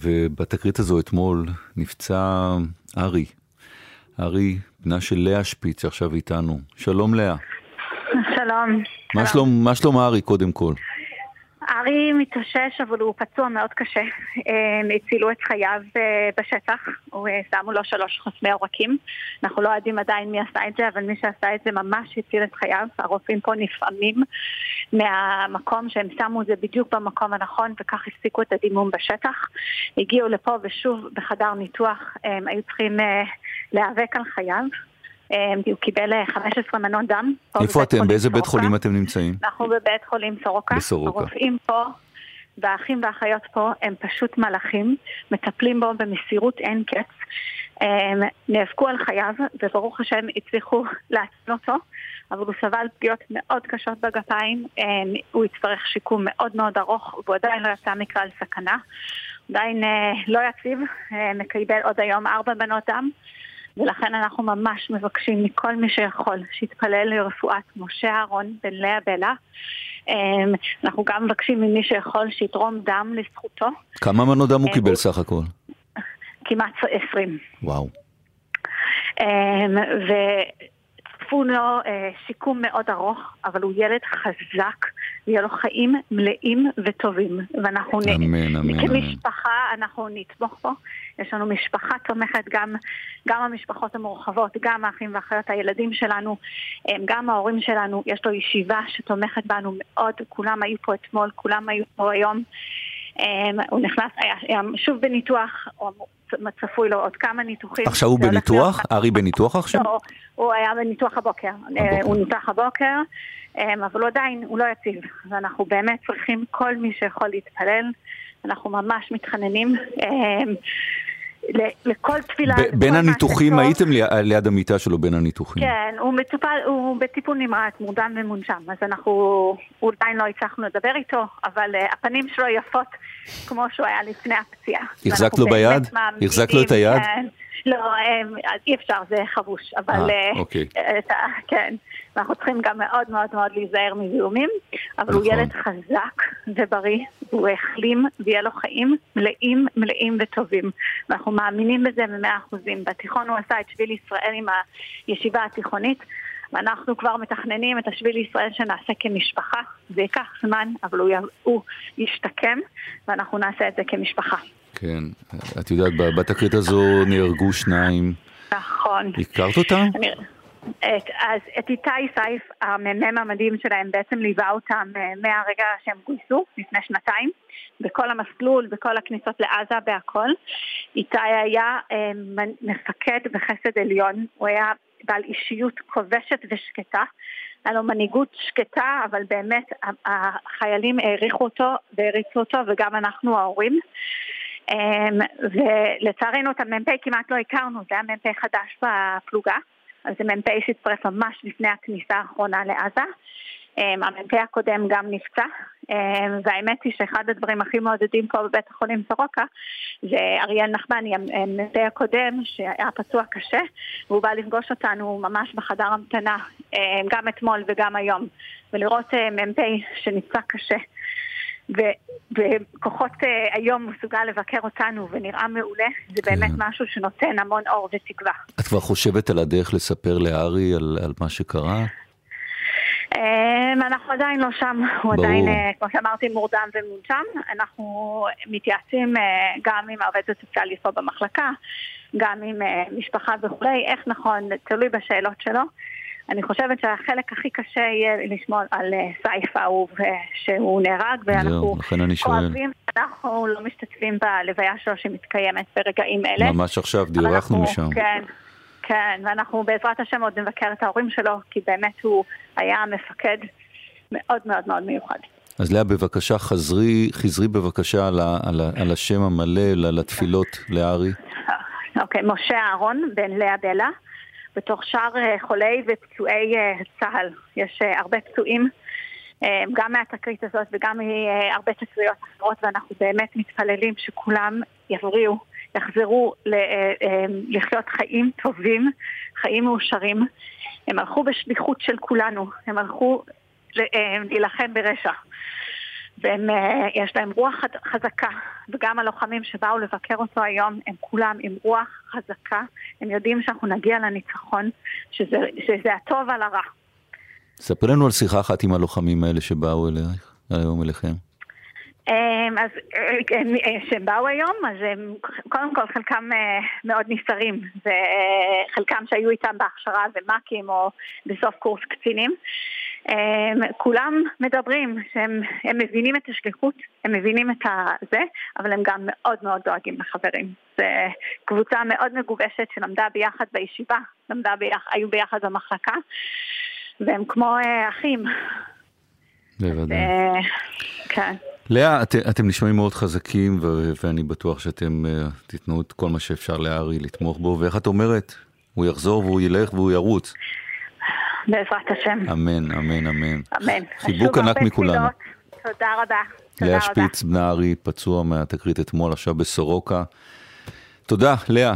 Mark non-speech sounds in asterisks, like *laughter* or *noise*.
ובתקרית הזו אתמול נפצע ארי. ארי, בנה של לאה שפיץ, שעכשיו איתנו. שלום לאה. שלום. מה שלום, מה שלום ארי קודם כל? ארי מתאושש, אבל הוא פצוע מאוד קשה. הם הצילו את חייו אה, בשטח, אה, שמו לו שלוש חסמי עורקים. אנחנו לא יודעים עדיין מי עשה את זה, אבל מי שעשה את זה ממש הציל את חייו. הרופאים פה נפעמים מהמקום שהם שמו את זה בדיוק במקום הנכון, וכך הפסיקו את הדימום בשטח. הגיעו לפה ושוב בחדר ניתוח הם היו צריכים אה, להיאבק על חייו. הוא קיבל 15 מנות דם. איפה אתם? באיזה בית חולים אתם נמצאים? אנחנו בבית חולים סורוקה. בסורוקה. הרופאים פה והאחים והאחיות פה הם פשוט מלאכים, מטפלים בו במסירות אין קץ. הם נאבקו על חייו, וברוך השם הצליחו *laughs* להציל אותו, אבל הוא סבל פגיעות מאוד קשות בגפיים, הוא יצטרך שיקום מאוד מאוד ארוך, והוא עדיין לא יצא מכלל סכנה. עדיין לא יציב, מקבל עוד היום ארבע מנות דם. ולכן אנחנו ממש מבקשים מכל מי שיכול שיתפלל לרפואת משה אהרון בן לאה בלה. אנחנו גם מבקשים ממי שיכול שיתרום דם לזכותו. כמה מנות דם הוא קיבל סך הכל? כמעט עשרים. וואו. צפו לו אה, שיקום מאוד ארוך, אבל הוא ילד חזק, ויהיה לו חיים מלאים וטובים. ואנחנו אמן, אמן, כמשפחה, אמן. אנחנו נתמוך בו. יש לנו משפחה תומכת, גם, גם המשפחות המורחבות, גם האחים והאחיות, הילדים שלנו, גם ההורים שלנו. יש לו ישיבה שתומכת בנו מאוד, כולם היו פה אתמול, כולם היו פה היום. הוא נכנס, היה, שוב בניתוח, צפוי לו עוד כמה ניתוחים. עכשיו הוא בניתוח? ארי בניתוח עכשיו? לא, הוא היה בניתוח הבוקר. הבוקר. הוא ניתח הבוקר, אבל הוא עדיין, הוא לא יציב. ואנחנו באמת צריכים כל מי שיכול להתפלל. אנחנו ממש מתחננים. לכל תפילה... בין הניתוחים, הייתם ליד המיטה שלו בין הניתוחים. כן, הוא מטופל, הוא בטיפול נמרץ, מורדם ומונשם, אז אנחנו עדיין לא הצלחנו לדבר איתו, אבל הפנים שלו יפות כמו שהוא היה לפני הפציעה. החזקת לו ביד? החזקת לו את היד? כן. לא, אי אפשר, זה חבוש, אבל... אה, אוקיי. כן, ואנחנו צריכים גם מאוד מאוד מאוד להיזהר מזיהומים, אבל הוא ילד חזק ובריא, הוא החלים ויהיה לו חיים מלאים, מלאים וטובים. ואנחנו מאמינים בזה במאה אחוזים. בתיכון הוא עשה את שביל ישראל עם הישיבה התיכונית. ואנחנו כבר מתכננים את השביל לישראל שנעשה כמשפחה. זה ייקח זמן, אבל הוא, הוא ישתקם, ואנחנו נעשה את זה כמשפחה. כן, את יודעת, בתקרית הזו נהרגו שניים. נכון. הכרת אותם? אני... את, אז את איתי סייף, המ"מ המדהים שלהם, בעצם ליווה אותם מהרגע שהם גויסו, לפני שנתיים, בכל המסלול, בכל הכניסות לעזה, בהכל. איתי היה מפקד בחסד עליון, הוא היה בעל אישיות כובשת ושקטה. היה לו מנהיגות שקטה, אבל באמת החיילים העריכו אותו והריצו אותו, וגם אנחנו ההורים. ולצערנו את המ"פ כמעט לא הכרנו, זה היה מ"פ חדש בפלוגה, אז זה מ"פ שהצטרף ממש לפני הכניסה האחרונה לעזה. המ"פ הקודם גם נפצע, והאמת היא שאחד הדברים הכי מעודדים פה בבית החולים סורוקה זה אריאל נחמני, המ"פ הקודם שהיה פצוע קשה, והוא בא לפגוש אותנו ממש בחדר המתנה, גם אתמול וגם היום, ולראות מ"פ שנפצע קשה. וכוחות uh, היום מסוגל לבקר אותנו ונראה מעולה, זה כן. באמת משהו שנותן המון אור ותקווה. את כבר חושבת על הדרך לספר לארי על, על מה שקרה? Um, אנחנו עדיין לא שם, הוא ברור. עדיין, uh, כמו שאמרתי, מורדם ומונשם. אנחנו מתייעצים uh, גם עם העובדת הסוציאלית פה במחלקה, גם עם משפחה וכולי, איך נכון, תלוי בשאלות שלו. אני חושבת שהחלק הכי קשה יהיה לשמוע על אה, סייף האהוב אה, שהוא נהרג, ואנחנו כואבים, אנחנו לא משתתפים בלוויה שלו שמתקיימת ברגעים אלה. ממש עכשיו דיווחנו משם. כן, כן, ואנחנו בעזרת השם עוד נבקר את ההורים שלו, כי באמת הוא היה מפקד מאוד מאוד מאוד מיוחד. אז לאה, בבקשה, חזרי, חזרי בבקשה על, ה, על, ה, על השם המלא, לתפילות לארי. אוקיי, משה אהרון, בן לאה בלה. בתוך שאר אה, חולי ופצועי אה, צה"ל. יש אה, הרבה פצועים, גם מהתקרית הזאת וגם מהרבה תקריות אחרות, ואנחנו באמת מתפללים שכולם יבריאו, יחזרו לחיות חיים טובים, חיים מאושרים. הם הלכו בשליחות של כולנו, הם הלכו להילחם ברשע. ויש להם רוח חזקה, וגם הלוחמים שבאו לבקר אותו היום, הם כולם עם רוח חזקה, הם יודעים שאנחנו נגיע לניצחון, שזה, שזה הטוב על הרע. ספר לנו על שיחה אחת עם הלוחמים האלה שבאו אלייך, היום אליכם. אמ, אז כשהם באו היום, אז הם קודם כל חלקם אה, מאוד נסתרים, וחלקם שהיו איתם בהכשרה ומ"כים או בסוף קורס קצינים. אמ, כולם מדברים שהם מבינים את השליחות, הם מבינים את זה, אבל הם גם מאוד מאוד דואגים לחברים. זו קבוצה מאוד מגובשת שלמדה ביחד בישיבה, למדה ביחד, היו ביחד במחלקה, והם כמו אה, אחים. בוודאי. אה, כן. לאה, את, אתם נשמעים מאוד חזקים, ו- ואני בטוח שאתם uh, תיתנו את כל מה שאפשר לארי לתמוך בו, ואיך את אומרת? הוא יחזור והוא ילך והוא ירוץ. בעזרת השם. אמן, אמן, אמן. אמן. חיבוק ענק מכולנו. תודה רבה. לאה שפיץ, בנה ארי, פצוע מהתקרית אתמול, עכשיו בסורוקה. תודה, לאה.